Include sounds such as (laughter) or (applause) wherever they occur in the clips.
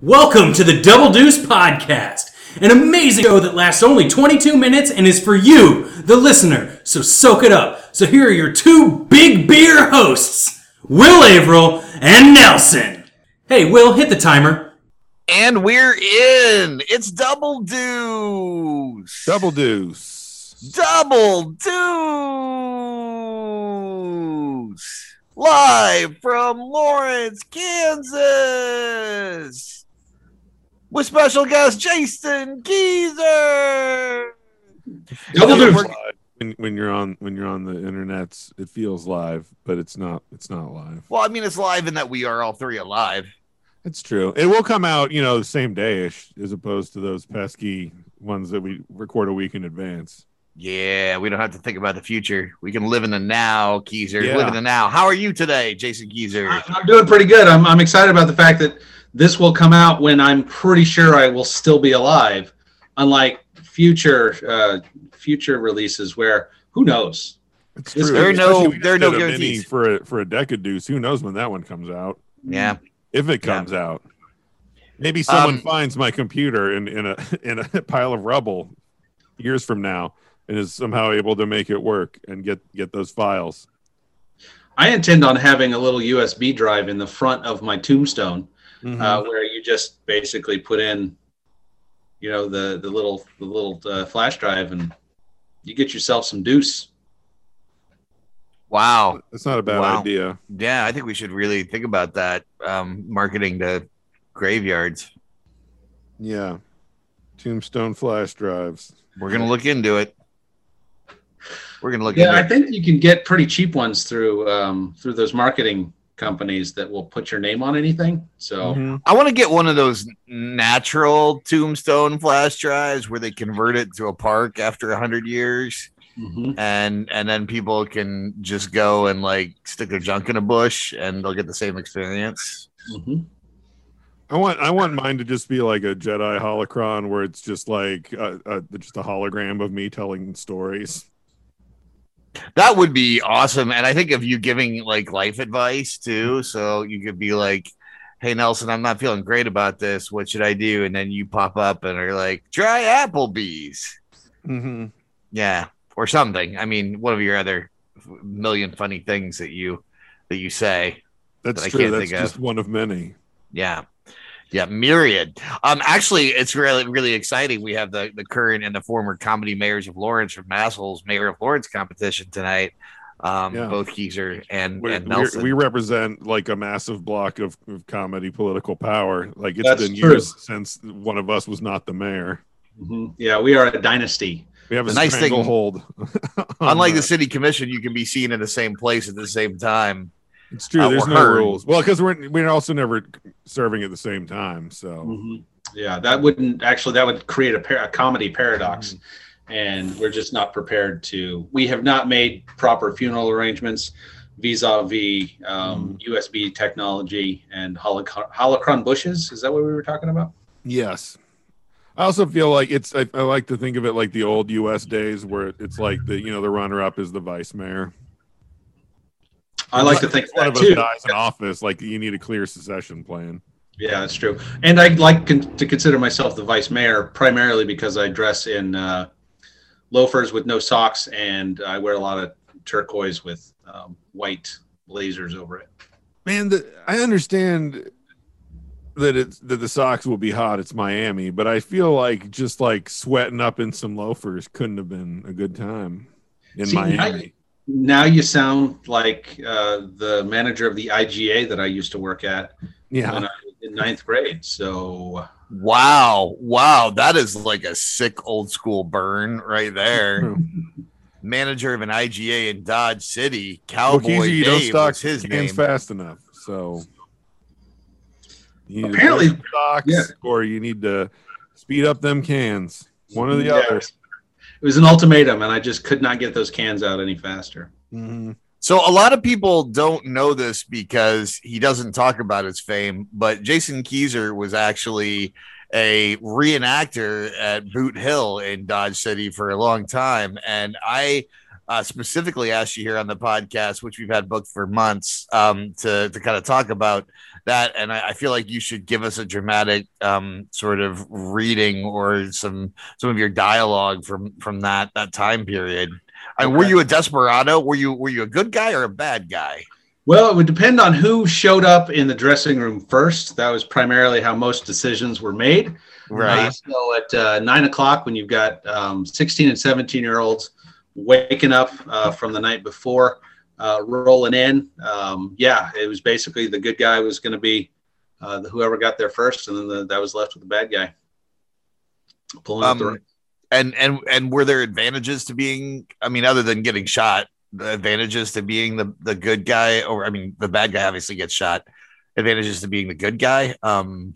Welcome to the Double Deuce Podcast, an amazing show that lasts only 22 minutes and is for you, the listener. So soak it up. So here are your two big beer hosts, Will Averill and Nelson. Hey, Will, hit the timer. And we're in. It's double deuce. Double deuce. Double deuce. Live from Lawrence, Kansas. With special guest Jason Geezer. Double deuce. When, when you're on when you're on the internet, it feels live, but it's not. It's not live. Well, I mean, it's live in that we are all three alive. It's true. It will come out, you know, the same day ish, as opposed to those pesky ones that we record a week in advance. Yeah, we don't have to think about the future. We can live in the now, Geezer. Yeah. Live in the now. How are you today, Jason Geezer? I- I'm doing pretty good. I'm, I'm excited about the fact that this will come out when I'm pretty sure I will still be alive, unlike future uh, future releases where who knows. It's true. there are no- Especially there are no did guarantees. for a, for a decade deuce. Who knows when that one comes out? yeah. If it Yeah. comes out. Maybe someone Um, finds my computer in, in a (laughs) in a pile of rubble years from now and is somehow able to make it work and get get those files. I intend on having a little USB drive in the front of my tombstone Mm-hmm. uh, where you just basically put in, you know, the the little the little uh, flash drive and you get yourself some deuce. Wow. That's not a bad Wow. idea. Yeah, I think we should really think about that. Um, marketing to graveyards. Yeah. Tombstone flash drives. We're gonna look into it. We're gonna look Yeah, I it. think you can get pretty cheap ones through um, through those marketing companies that will put your name on anything. So. Mhm. I want to get one of those natural tombstone flash drives where they convert it to a park after a hundred years, mhm. and and then people can just go and like stick their junk in a bush, and they'll get the same experience. Mhm. I want I want mine to just be like a Jedi holocron where it's just like uh, uh, just a hologram of me telling stories. That would be awesome. And I think of you giving like life advice too. So you could be like, Hey Nelson, I'm not feeling great about this. What should I do? And then you pop up and are like, try Applebee's. Mm-hmm. Yeah. Or something. I mean, one of your other million funny things that you that you say. That's That I true. can't That's think of. just one of many. Yeah. Yeah, myriad. Um, actually, it's really really exciting. We have the the current and the former comedy mayors of Lawrence from Massholes Mayor of Lawrence competition tonight. Um, Yeah. both Geezer and, We, and Nelson. we represent like a massive block of, of comedy political power. Like it's That's been true. years since one of us was not the mayor. Mhm. Yeah, we are a dynasty. We have a The nice thing- stranglehold. (laughs) on Unlike the city commission, you can be seen in the same place at the same time. It's true. uh, There's no heard. rules. Well, because we're we're also never serving at the same time. So Mhm. Yeah, that wouldn't actually that would create a, par- a comedy paradox, and we're just not prepared to. We have not made proper funeral arrangements vis-a-vis um, USB technology and holoc- holocron bushes. Is that what we were talking about? Yes. I also feel like it's I, I like to think of it like the old US days where it's like the you know the runner up is the vice mayor. I like to think one that of us too. dies in office, like you need a clear secession plan. Yeah, that's true. And I like con- to consider myself the vice mayor primarily because I dress in uh, loafers with no socks and I wear a lot of turquoise with um, white blazers over it. Man, the, I understand that it's that the socks will be hot. It's Miami, but I feel like just like sweating up in some loafers couldn't have been a good time in See, Miami. Now you sound like uh, the manager of the IGA that I used to work at Yeah, when I in ninth grade. So Wow, wow, that is like a sick old school burn right there. Manager of an IGA in Dodge City, Well, Cowboy Keezy, you don't Dave stock was his cans name. fast enough. So you need to Apparently- wear socks, yeah. or you need to speed up them cans. One or the Yeah, other. It was an ultimatum, and I just could not get those cans out any faster. Mhm. So a lot of people don't know this because he doesn't talk about his fame, but Jason Keyser was actually a reenactor at Boot Hill in Dodge City for a long time, and I uh, specifically asked you here on the podcast, which we've had booked for months, um, to to kind of talk about that. And I, I feel like you should give us a dramatic um, sort of reading or some some of your dialogue from from that that time period. I mean, were you a desperado? Were you were you a good guy or a bad guy? Well, it would depend on who showed up in the dressing room first. That was primarily how most decisions were made. Right. Uh, so at uh, nine o'clock, when you've got um, 16 and 17 year olds waking up uh, from the night before, uh, rolling in, um, yeah, it was basically the good guy was going to be uh, the, whoever got there first, and then the, that was left with the bad guy. Pulling up the Um, and and and were there advantages to being? I mean, other than getting shot, the advantages to being the the good guy, or I mean, the bad guy obviously gets shot. Advantages to being the good guy. Um,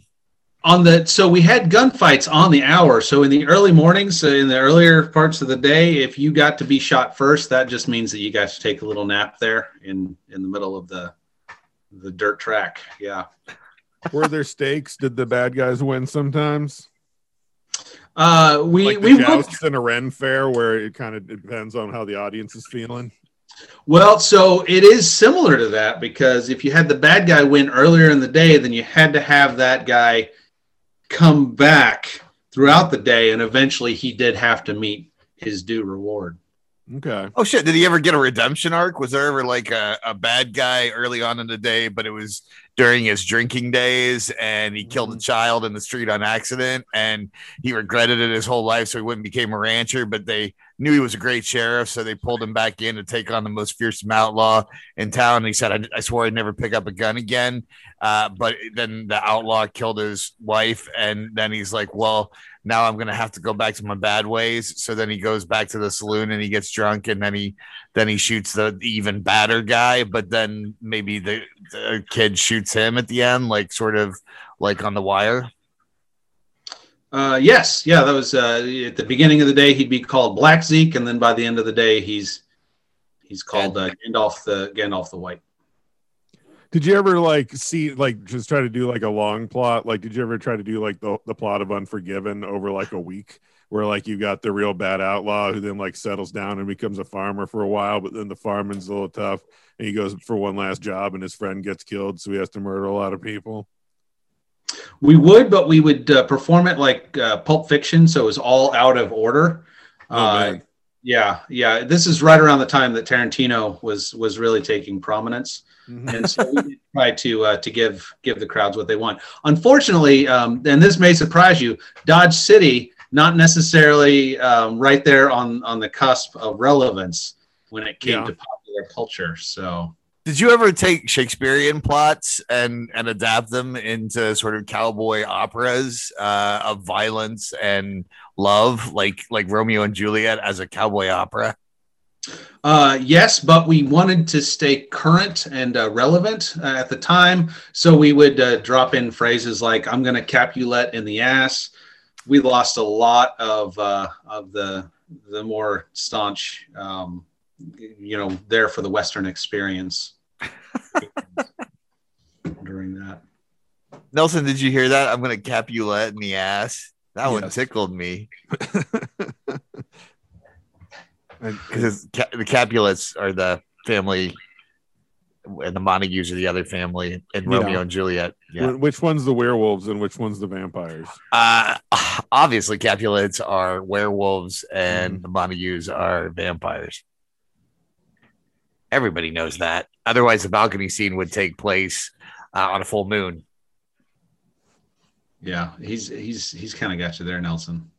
on the so we had gunfights on the hour so in the early mornings uh, in the earlier parts of the day if you got to be shot first that just means that you got to take a little nap there in in the middle of the the dirt track yeah Were there stakes? Did the bad guys win sometimes? uh we like we jousts in a Ren fair, where it kind of depends on how the audience is feeling. Well, so it is similar to that because if you had the bad guy win earlier in the day, then you had to have that guy come back throughout the day, and eventually he did have to meet his due reward. Okay. oh shit! Did he ever get a redemption arc? Was there ever like a, a bad guy early on in the day, but it was during his drinking days, and he killed a child in the street on accident, and he regretted it his whole life, so he went and became a rancher. But they knew he was a great sheriff, so they pulled him back in to take on the most fearsome outlaw in town. And he said, I, I swore I'd never pick up a gun again. Uh, but then the outlaw killed his wife. And then he's like, Well, now I'm going to have to go back to my bad ways. So then he goes back to the saloon and he gets drunk and then he then he shoots the even badder guy. But then maybe the, the kid shoots him at the end, like sort of like on the wire. Uh, yes, yeah, that was uh, at the beginning of the day. He'd be called Black Zeke, and then by the end of the day, he's he's called uh, Gandalf the Gandalf the White. Did you ever like see like just try to do like a long plot? Like, did you ever try to do like the the plot of Unforgiven over like a week, where like you got the real bad outlaw who then like settles down and becomes a farmer for a while, but then the farming's a little tough, and he goes for one last job, and his friend gets killed, so he has to murder a lot of people. We would, but we would uh, perform it like uh, Pulp Fiction, so it was all out of order. Oh, uh. Yeah, yeah. This is right around the time that Tarantino was was really taking prominence, Mhm. and so we try to uh, to give give the crowds what they want. Unfortunately, um, and this may surprise you, Dodge City not necessarily um, right there on on the cusp of relevance when it came Yeah. to popular culture. So Did you ever take Shakespearean plots and and adapt them into sort of cowboy operas uh, of violence and love, like like Romeo and Juliet as a cowboy opera? Uh, yes, but we wanted to stay current and uh, relevant uh, at the time. So we would uh, drop in phrases like, I'm going to Capulet in the ass. We lost a lot of, uh, of the, the more staunch, um, you know, there for the Western experience (laughs) during that. Nelson, did you hear that? I'm gonna Capulet in the ass. That one tickled me (laughs) because the Capulets are the family, and the Montagues are the other family in Yeah. Romeo and Juliet. Yeah. Which one's the werewolves and which one's the vampires? Uh, obviously, Capulets are werewolves and the Montagues are vampires. Everybody knows that. Otherwise, the balcony scene would take place uh, on a full moon. Yeah, he's, he's, he's kind of got you there, Nelson.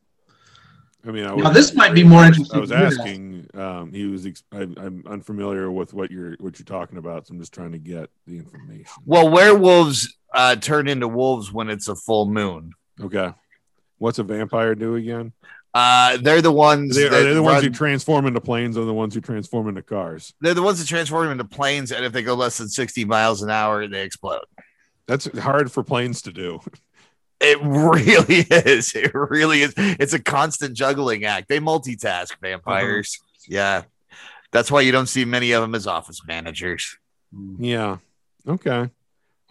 I mean, I Now, this might be more interesting. I was asking. Um, he was. Ex- I, I'm unfamiliar with what you're what you're talking about, so I'm just trying to get the information. Well, werewolves uh, turn into wolves when it's a full moon. Okay. What's a vampire do again? Uh, they're the ones. They, are that they the ones who transform into planes or the ones who transform into cars? they're the ones that transform into planes, and if they go less than sixty miles an hour, they explode. That's hard for planes to do. (laughs) It really is. It really is. It's a constant juggling act. They multitask vampires. Yeah. That's why you don't see many of them as office managers. Yeah. Okay. Well,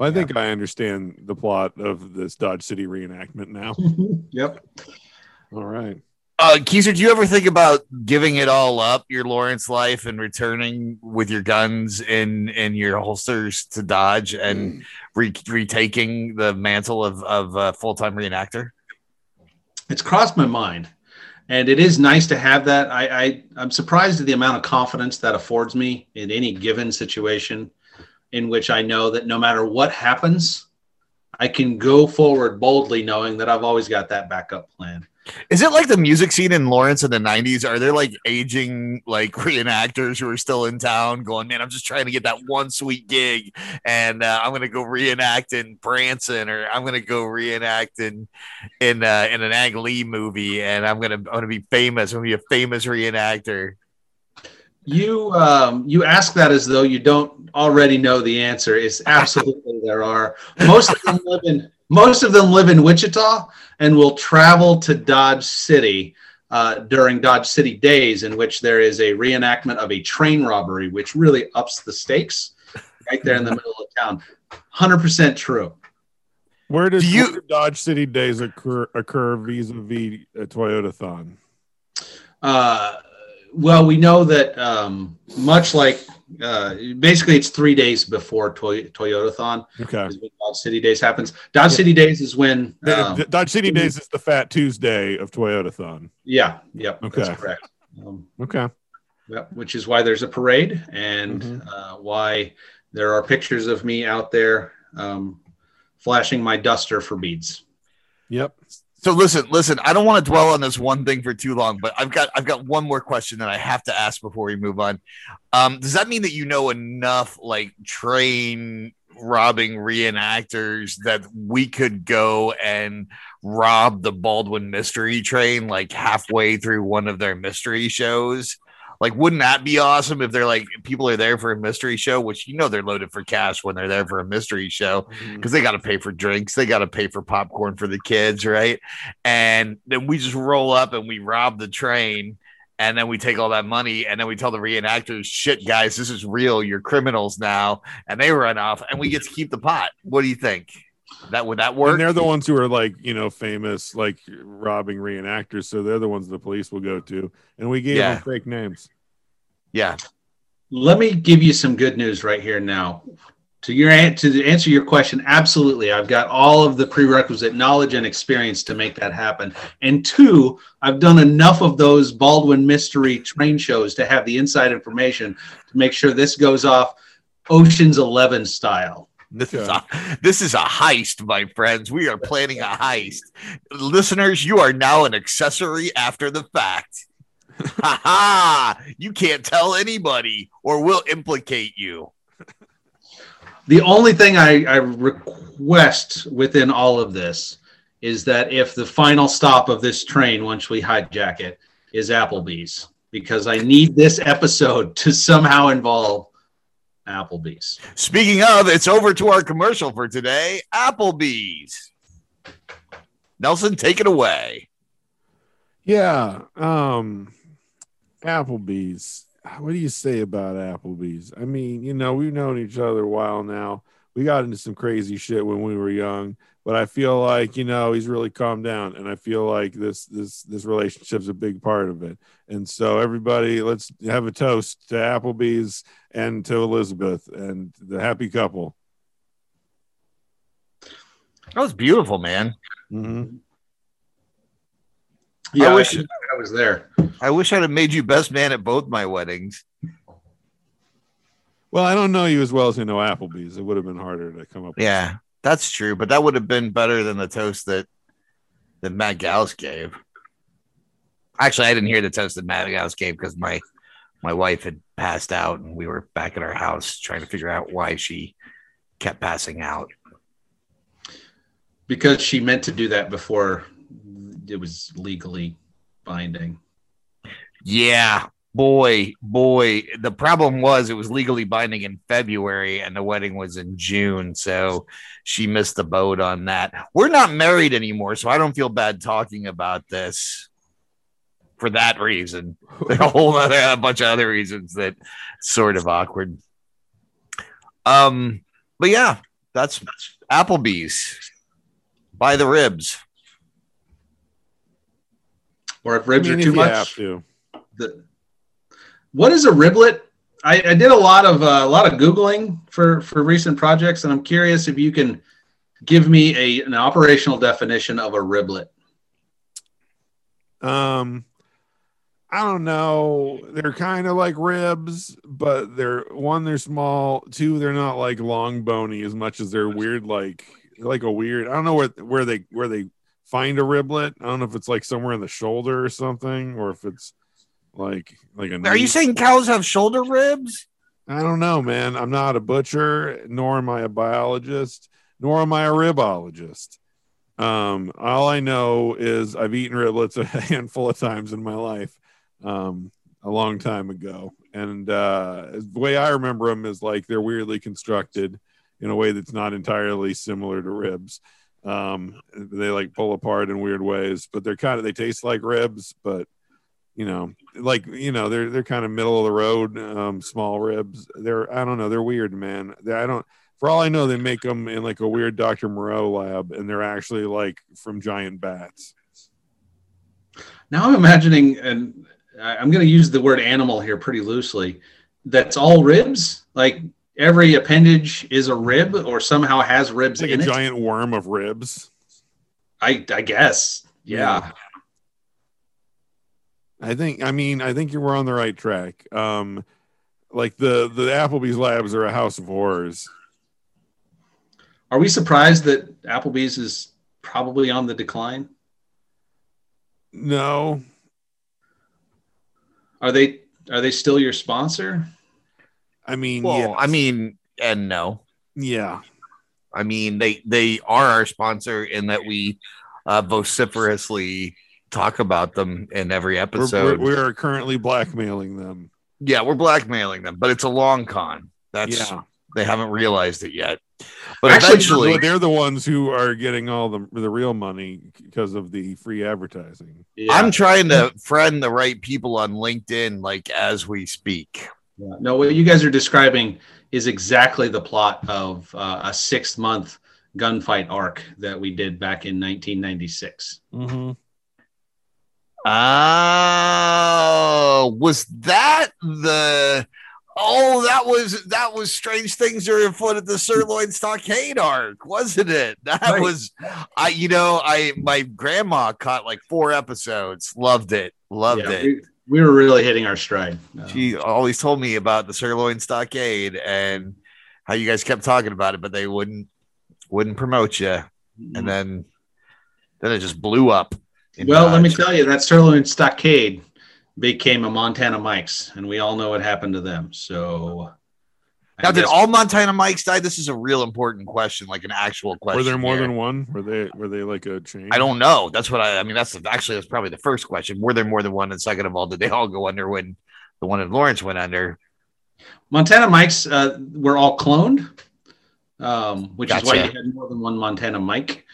I Yeah. think I understand the plot of this Dodge City reenactment now. (laughs) yep. All right. Uh, Keezer, do you ever think about giving it all up, your Lawrence life, and returning with your guns in in your holsters to Dodge and re- retaking the mantle of of uh, full time reenactor? It's crossed my mind, and it is nice to have that. I, I I'm surprised at the amount of confidence that affords me in any given situation, in which I know that no matter what happens, I can go forward boldly, knowing that I've always got that backup plan. Is it like the music scene in Lawrence in the '90s? Are there like aging like (laughs) reenactors who are still in town, going, "Man, I'm just trying to get that one sweet gig, and uh, I'm gonna go reenact in Branson, or I'm gonna go reenact in in uh, in an Ang Lee movie, and I'm gonna I'm gonna be famous. I'm gonna be a famous reenactor." You um, you ask that as though you don't already know the answer. Is (laughs) absolutely there are most of them live in most of them live in Wichita and will travel to Dodge City uh, during Dodge City days, in which there is a reenactment of a train robbery, which really ups the stakes right there in the middle of town. Hundred percent true. Where does Do you- Dodge City Days occur, occur vis-a-vis a Toyotathon? Uh, well, we know that um, much like uh, basically it's three days before Toy- Toyotathon Okay. Dodge City Days happens. Dodge City Days is when um, Dodge City Days is the Fat Tuesday of Toyotathon. yeah, yep, Okay. that's correct. Um, Okay. Yep, which is why there's a parade and Mhm. uh, why there are pictures of me out there um, flashing my duster for beads. Yep. So listen, listen. I don't want to dwell on this one thing for too long, but I've got I've got one more question that I have to ask before we move on. Um, does that mean that you know enough like train robbing reenactors that we could go and rob the Baldwin Mystery Train like halfway through one of their mystery shows? Like, wouldn't that be awesome if they're like people are there for a mystery show, which you know they're loaded for cash when they're there for a mystery show mm-hmm. because they got to pay for drinks, they got to pay for popcorn for the kids, right? And then we just roll up and we rob the train, and then we take all that money, and then we tell the reenactors, "Shit, guys, this is real. You're criminals now," and they run off, and we get to keep the pot. What do you think? That would that work? And they're the ones who are like, you know, famous, like robbing reenactors. So they're the ones the police will go to. And we gave Yeah. them fake names. yeah, Let me give you some good news right here now. To your to answer your question, absolutely. I've got all of the prerequisite knowledge and experience to make that happen. And two, I've done enough of those Baldwin mystery train shows to have the inside information to make sure this goes off Ocean's 11 style. (laughs) This is a this is a heist, my friends. We are planning a heist. Listeners, you are now an accessory after the fact. ha (laughs) ha! You can't tell anybody, or we'll implicate you. The only thing I, I request within all of this is that if the final stop of this train, once we hijack it, is Applebee's, because I need this episode (laughs) to somehow involve Applebee's. Speaking of, it's over to our commercial for today. Applebee's. Nelson, take it away. Yeah. Um Applebee's. What do you say about Applebee's? I mean, you know, we've known each other a while now. We got into some crazy shit when we were young, but I feel like, you know, he's really calmed down and I feel like this this this relationship's a big part of it. And so everybody, let's have a toast to Applebee's and to Elizabeth and the happy couple. That was beautiful, man. Mm-hmm. Yeah, I, wish- I was there. I wish I'd have made you best man at both my weddings. Well, I don't know you as well as you know Applebee's. It would have been harder to come up with. Yeah, that's true, but that would have been better than the toast that that Matt Gauss gave. Actually, I didn't hear the toast that Matt Gauss gave because my my wife had passed out and we were back at our house trying to figure out why she kept passing out. Because she meant to do that before it was legally binding. Yeah, boy, boy. The problem was it was legally binding in February and the wedding was in June. So she missed the boat on that. We're not married anymore. So I don't feel bad talking about this for that reason. There (laughs) are a whole other, a bunch of other reasons that sort of awkward. Um, but yeah, that's Applebee's. Buy the ribs. or if ribs I mean, are too you much. to. The, what is a riblet? I, I did a lot of uh, a lot of googling for for recent projects, and I'm curious if you can give me a an operational definition of a riblet. Um, I don't know. They're kind of like ribs, but they're one, they're small. Two, they're not like long bony as much as they're weird, like like a weird. I don't know where where they where they find a riblet. I don't know if it's like somewhere in the shoulder or something, or if it's like like a. Are you saying cows have shoulder ribs? I don't know, man. I'm not a butcher, nor am I a biologist, nor am I a ribologist. Um, all I know is I've eaten riblets a (laughs) handful of times in my life, um, a long time ago. And uh, the way I remember them is like they're weirdly constructed in a way that's not entirely similar to ribs. Um, they like pull apart in weird ways, but they're kind of they taste like ribs, but you know, like you know, they're they're kind of middle of the road, um, small ribs. They're I don't know, they're weird, man. They, I don't. For all I know, they make them in like a weird Dr. Moreau lab, and they're actually like from giant bats. Now I'm imagining, and I'm going to use the word animal here pretty loosely. That's all ribs. Like every appendage is a rib, or somehow has ribs It's like a it. giant worm of ribs. I I guess. Yeah. I think. I mean, I think you were on the right track. Um, like the the Applebee's labs are a house of horrors. Are we surprised that Applebee's is probably on the decline? No, Are they are they still your sponsor? I mean, Well, yes. I mean, and no. yeah. I mean, they they are our sponsor in that we uh, vociferously talk about them in every We're, episode. we're, we're currently blackmailing them. yeah, we're blackmailing them, but it's a long con. That's yeah, they haven't realized it yet. But Actually, eventually, they're the ones who are getting all the the real money because of the free advertising. Yeah. I'm trying to friend the right people on LinkedIn, like as we speak. Yeah. No, what you guys are describing is exactly the plot of uh, a six month gunfight arc that we did back in 1996. Mm-hmm. Oh, was that the? Oh, that was that was strange things are afoot at the Sirloin Stockade arc, wasn't it? (laughs) That Right. was, I you know I my grandma caught like four episodes, loved it, loved Yeah, it. We, we were really hitting our stride. Uh, She always told me about the Sirloin Stockade and how you guys kept talking about it, but they wouldn't wouldn't promote you, Mm-hmm. and then then it just blew up. In well, let me tell you, that Sirloin Stockade became a Montana Mike's, and we all know what happened to them. So, I Now, did guess- all Montana Mikes die? This is a real important question, like an actual question. Were there more here. than one? Were they were they like a chain? I don't know. That's what I. I mean, that's actually that's probably the first question. Were there more than one? And second of all, did they all go under when the one in Lawrence went under? Montana Mikes uh, were all cloned, um, which is why you had more than one Montana Mike.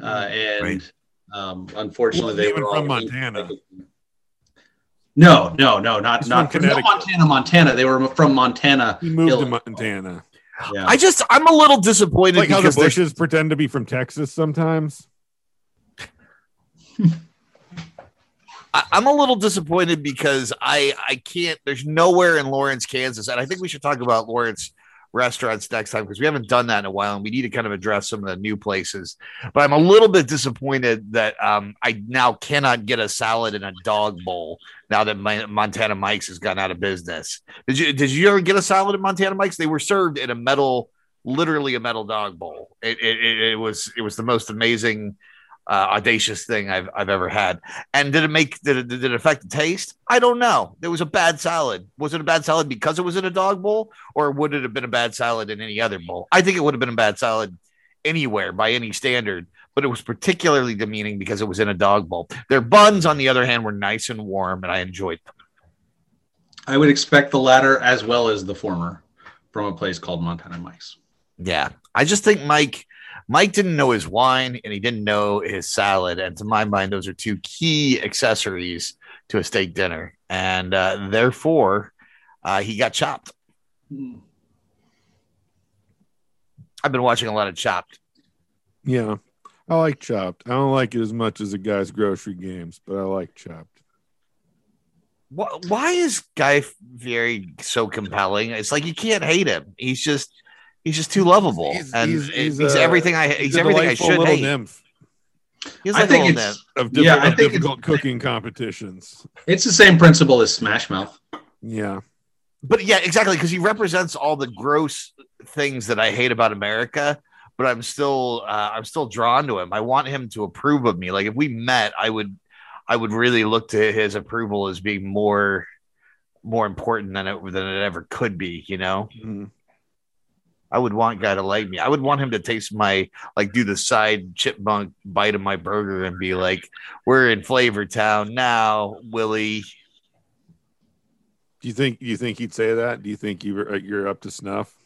Uh, and Right. Um, unfortunately, they even were from all Montana. No, no, no, not He's not from from not Connecticut. Montana, Montana. They were from Montana. He moved Illinois. to Montana. Yeah. I just I'm a little disappointed Like how the because there's Bushes pretend to be from Texas sometimes. I, I'm a little disappointed because I I can't. There's nowhere in Lawrence, Kansas, and I think we should talk about Lawrence restaurants next time because we haven't done that in a while, and we need to kind of address some of the new places. But I'm a little bit disappointed that um, I now cannot get a salad in a dog bowl now that my, Montana Mike's has gone out of business. Did you Did you ever get a salad at Montana Mike's? They were served in a metal, literally a metal dog bowl. It it, it, was it was the most amazing. Uh, audacious thing I've I've ever had. And did it make did it, did it affect the taste? I don't know. It was a bad salad. Was it a bad salad because it was in a dog bowl, or would it have been a bad salad in any other bowl? I think it would have been a bad salad anywhere by any standard, but it was particularly demeaning because it was in a dog bowl. Their buns, on the other hand, were nice and warm, and I enjoyed them. I would expect the latter as well as the former from a place called Montana Mike's. Yeah, I just think Mike Mike didn't know his wine and he didn't know his salad, and to my mind, those are two key accessories to a steak dinner, and uh, therefore, uh, he got chopped. I've been watching a lot of Chopped. Yeah. I like Chopped. I don't like it as much as the guy's grocery games, but I like Chopped. Why, why is Guy Fieri so compelling? It's like you can't hate him. He's just he's just too lovable, He's- and he's- he's, he's, uh, everything I he's, a everything I delightful should little hate. nymph He's like a think little it's- nymph. of, diff- Yeah, I of think difficult cooking competitions. It's the same principle as Smash Mouth. Yeah. But yeah, exactly, because he represents all the gross things that I hate about America. But I'm still, uh, I'm still drawn to him. I want him to approve of me. Like if we met, I would, I would really look to his approval as being more, more important than it than it ever could be. You know, Mhm. I would want guy to like me. I would want him to taste my, like, do the side chipmunk bite of my burger and be like, "We're in Flavor Town now, Willie." Do you think Do you think he'd say that? Do you think you were, uh, you're up to snuff?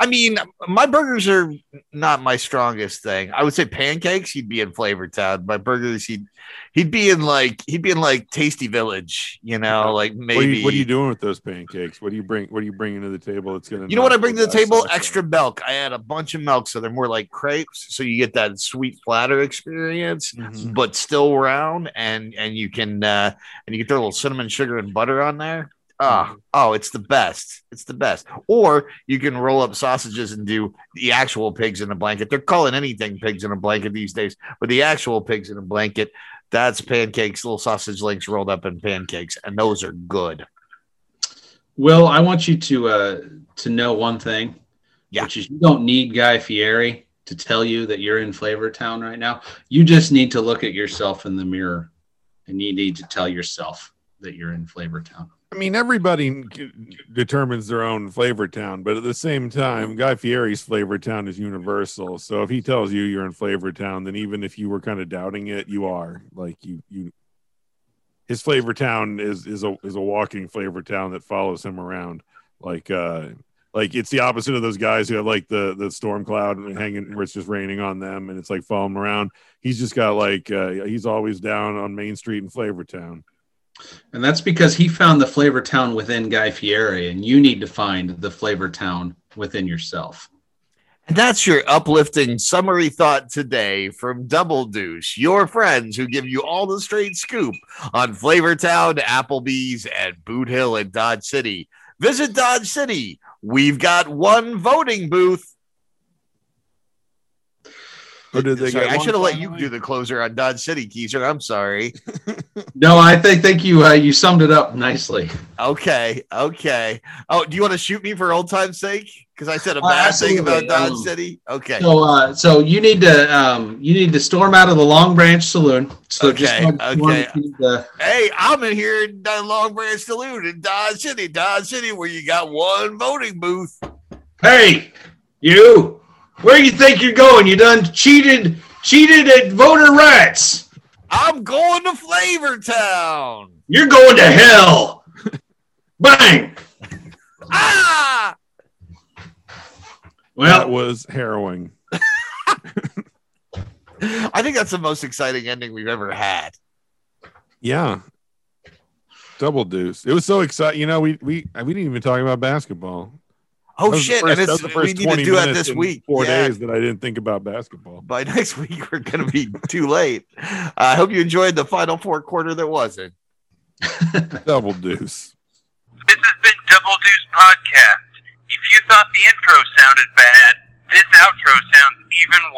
I mean, my burgers are not my strongest thing. I would say pancakes, he'd be in Flavor Town. My burgers, he'd he'd be in like he'd be in like Tasty Village, you know, like maybe. What are, you, what are you doing with those pancakes? What do you bring? What are you bringing to the table? It's gonna. You know what I bring to the table? Extra milk. I add a bunch of milk, so they're more like crepes. So you get that sweet platter experience, Mhm. but still round, and and you can uh and you can throw a little cinnamon sugar and butter on there. Oh, oh, it's the best. It's the best. Or you can roll up sausages and do the actual pigs in a blanket. They're calling anything pigs in a blanket these days, but the actual pigs in a blanket, that's pancakes, little sausage links rolled up in pancakes, and those are good. Well, I want you to uh, to know one thing, Yeah. which is you don't need Guy Fieri to tell you that you're in Flavor Town right now. You just need to look at yourself in the mirror, and you need to tell yourself that you're in Flavor Town. I mean, everybody determines their own flavor town, but at the same time, Guy Fieri's flavor town is universal. So if he tells you you're in flavor town, then even if you were kind of doubting it, you are. Like you, you. His flavor town is is a is a walking flavor town that follows him around. Like uh, like it's the opposite of those guys who have like the the storm cloud hanging where it's just raining on them and it's like following around. He's just got like uh, he's always down on Main Street in Flavor Town. And that's because he found the Flavor Town within Guy Fieri, and you need to find the Flavor Town within yourself. And that's your uplifting summary thought today from Double Deuce, your friends who give you all the straight scoop on Flavortown, Applebee's, and Boot Hill and Dodge City. Visit Dodge City. We've got one voting booth. Or did they Sorry, get I should have let you do the closer on Dodge City, Keezer. I'm sorry. (laughs) No, I think think you uh, you summed it up nicely. Okay, okay. Oh, do you want to shoot me for old time's sake? Because I said a Uh, bad thing about absolutely. Dodge Um, City. Okay. So, uh, so you need to um, you need to storm out of the Long Branch Saloon. So just Okay, go storm okay. the- Hey, I'm in here in uh, Long Branch Saloon in Dodge City, Dodge City, where you got one voting booth. hey, you, where you think you're going? You done cheated cheated at voter rights. I'm going to Flavor Town. You're going to hell. (laughs) Bang. Ah! Well, that was harrowing. (laughs) I think that's the most exciting ending we've ever had. Yeah. Double deuce. It was so exciting. You know, we we we didn't even talk about basketball. Oh That was the shit! first- and that it's, was the we need to do that this week. Four Yeah. days that I didn't think about basketball. By (laughs) next week, we're going to be too late. Uh, I hope you enjoyed the final four quarter that wasn't. (laughs) Double deuce. This has been Double Deuce Podcast. If you thought the intro sounded bad, this outro sounds even worse.